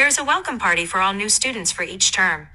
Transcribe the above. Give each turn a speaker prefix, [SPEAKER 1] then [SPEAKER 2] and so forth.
[SPEAKER 1] There is a welcome party for all new students for each term.